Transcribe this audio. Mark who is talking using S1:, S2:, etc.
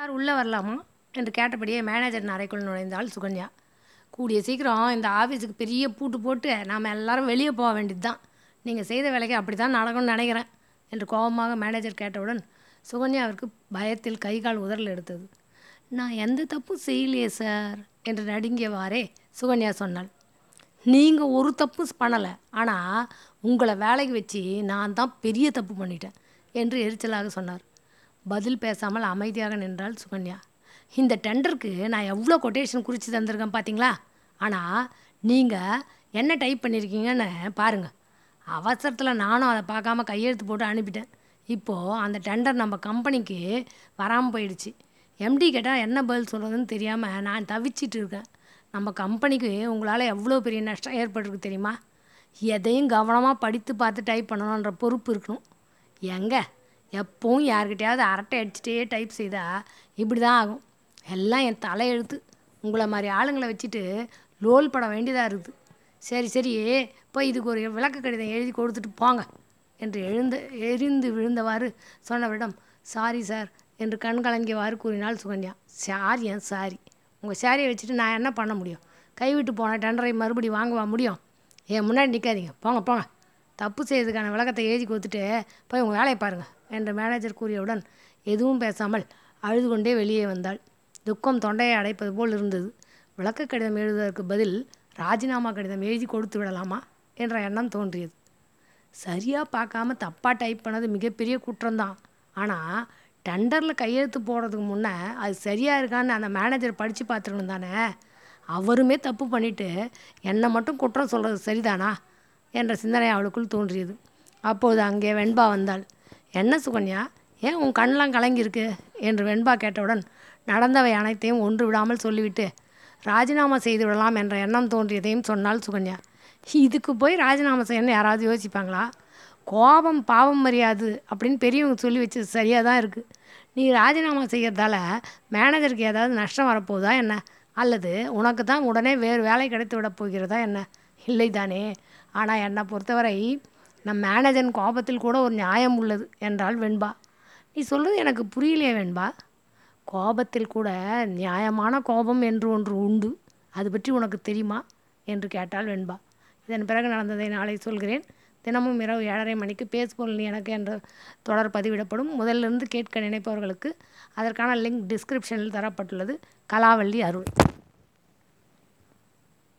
S1: Sir உள்ளே வரலாமா? என்று கேட்டபடியே மேனேஜரின் அறைக்குள் நுழைந்தாள் சுகன்யா. கூடிய சீக்கிரம் இந்த ஆஃபீஸுக்கு பெரிய பூட்டு போட்டு நாம் எல்லாரும் வெளியே போக வேண்டியது தான் நீங்கள் செய்த வேலைக்கு அப்படி தான் நடக்கும்னு நினைக்கிறேன் என்று கோபமாக மேனேஜர் கேட்டவுடன் சுகன்யாவிற்கு பயத்தில் கை கால் உதறல் எடுத்தது. நான் எந்த தப்பும் செய்யலையே சார் என்று நடுங்கியவாறே சுகன்யா சொன்னாள். நீங்கள் ஒரு தப்பும் பண்ணலை ஆனால் உங்களை வேலைக்கு வச்சு நான் தான் பெரிய தப்பு பண்ணிட்டேன் என்று எரிச்சலாக சொன்னார். பதில் பேசாமல் அமைதியாக நின்றாள் சுகன்யா. இந்த டெண்டருக்கு நான் எவ்வளோ கொட்டேஷன் குறித்து தந்திருக்கேன் பார்த்தீங்களா? ஆனால் நீங்கள் என்ன டைப் பண்ணியிருக்கீங்கன்னு பாருங்கள் அவசரத்தில் நானும் அதை பார்க்காம கையெழுத்து போட்டு அனுப்பிட்டேன். இப்போது அந்த டெண்டர் நம்ம கம்பெனிக்கு வராமல் போயிடுச்சு. எம்டி கேட்டால் என்ன பதில் சொல்கிறதுன்னு தெரியாமல் நான் தவிச்சிட்டு இருக்கேன். நம்ம கம்பெனிக்கு உங்களால் எவ்வளோ பெரிய நஷ்டம் ஏற்பட்டிருக்கு தெரியுமா? எதையும் கவனமாக படித்து பார்த்து டைப் பண்ணணுன்ற பொறுப்பு இருக்கணும். எங்கே? எப்பவும் யாருக்கிட்டையாவது அரட்டை அடிச்சுட்டே டைப் செய்தால் இப்படி தான் ஆகும். எல்லாம் என் தலையெழுத்து உங்களை மாதிரி ஆளுங்களை வச்சுட்டு லோல் பட வேண்டியதாக இருக்குது. சரி சரி போய் இதுக்கு ஒரு விளக்க கடிதம் எழுதி கொடுத்துட்டு போங்க என்று எழுந்து எரிந்து விழுந்தவாறு சொன்னவரிடம் சாரி சார் என்று கண் கலங்கியவாறு கூறினாள் சுகன்யா. சாரி ஏன் சாரி உங்கள் சாரியை வச்சுட்டு நான் என்ன பண்ண முடியும்? கைவிட்டு போன டெண்டரை மறுபடி வாங்குவா முடியும்? என் முன்னாடி நிற்காதீங்க போங்க போங்க. தப்பு செய்ததுக்கான விளக்கத்தை எழுதி கொடுத்துட்டு போய் உங்கள் வேலையை பாருங்கள் என்று மேனேஜர் கூறியவுடன் எதுவும் பேசாமல் அழுது கொண்டே வெளியே வந்தாள். துக்கம் தொண்டையை அடைப்பது போல் இருந்தது. விளக்க கடிதம் எழுதுவதற்கு பதில் ராஜினாமா கடிதம் எழுதி கொடுத்து விடலாமா என்ற எண்ணம் தோன்றியது. சரியாக பார்க்காம தப்பாக டைப் பண்ணது மிகப்பெரிய குற்றம்தான். ஆனால் டெண்டரில் கையெழுத்து போடுறதுக்கு முன்னே அது சரியாக இருக்கான்னு அந்த மேனேஜர் படித்து பார்த்துக்கணும் தானே. அவருமே தப்பு பண்ணிவிட்டு என்னை மட்டும் குற்றம் சொல்கிறது சரிதானா? என்ற சிந்தனை அவளுக்குள் தோன்றியது. அப்போது அங்கே வெண்பா வந்தாள். என்ன சுகன்யா? ஏன் உன் கண்ணெலாம் கலங்கியிருக்கு? என்று வெண்பா கேட்டவுடன் நடந்தவை அனைத்தையும் ஒன்று விடாமல் சொல்லிவிட்டு ராஜினாமா செய்து விடலாம் என்ற எண்ணம் தோன்றியதையும் சொன்னாள் சுகன்யா. இதுக்கு போய் ராஜினாமா செய்யணும்னு யாராவது யோசிப்பாங்களா? கோபம் பாவம் மரியாது அப்படின்னு பெரியவங்க சொல்லி வச்சது சரியாக தான் இருக்குது நீ ராஜினாமா செய்கிறதால மேனேஜருக்கு ஏதாவது நஷ்டம் வரப்போகுதா என்ன? அல்லது உனக்கு தான் உடனே வேறு வேலை கிடைத்து விட போகிறதா என்ன? இல்லை தானே? ஆனால் என்னை பொறுத்தவரை நம் மேனேஜன் கோபத்தில் கூட ஒரு நியாயம் உள்ளது என்றாள் வெண்பா. நீ சொல்கிறது எனக்கு புரியலையே வெண்பா. கோபத்தில் கூட நியாயமான கோபம் என்று ஒன்று உண்டு. அது பற்றி உனக்கு தெரியுமா? என்று கேட்டாள் வெண்பா. இதன் பிறகு நடந்ததை நாளை சொல்கிறேன். தினமும் இரவு ஏழரை மணிக்கு பேஸ்போல் நீ எனக்கு என்ற தொடர் பதிவிடப்படும். முதலிருந்து கேட்க நினைப்பவர்களுக்கு அதற்கான லிங்க் டிஸ்கிரிப்ஷனில் தரப்பட்டுள்ளது. கலாவள்ளி அருள்.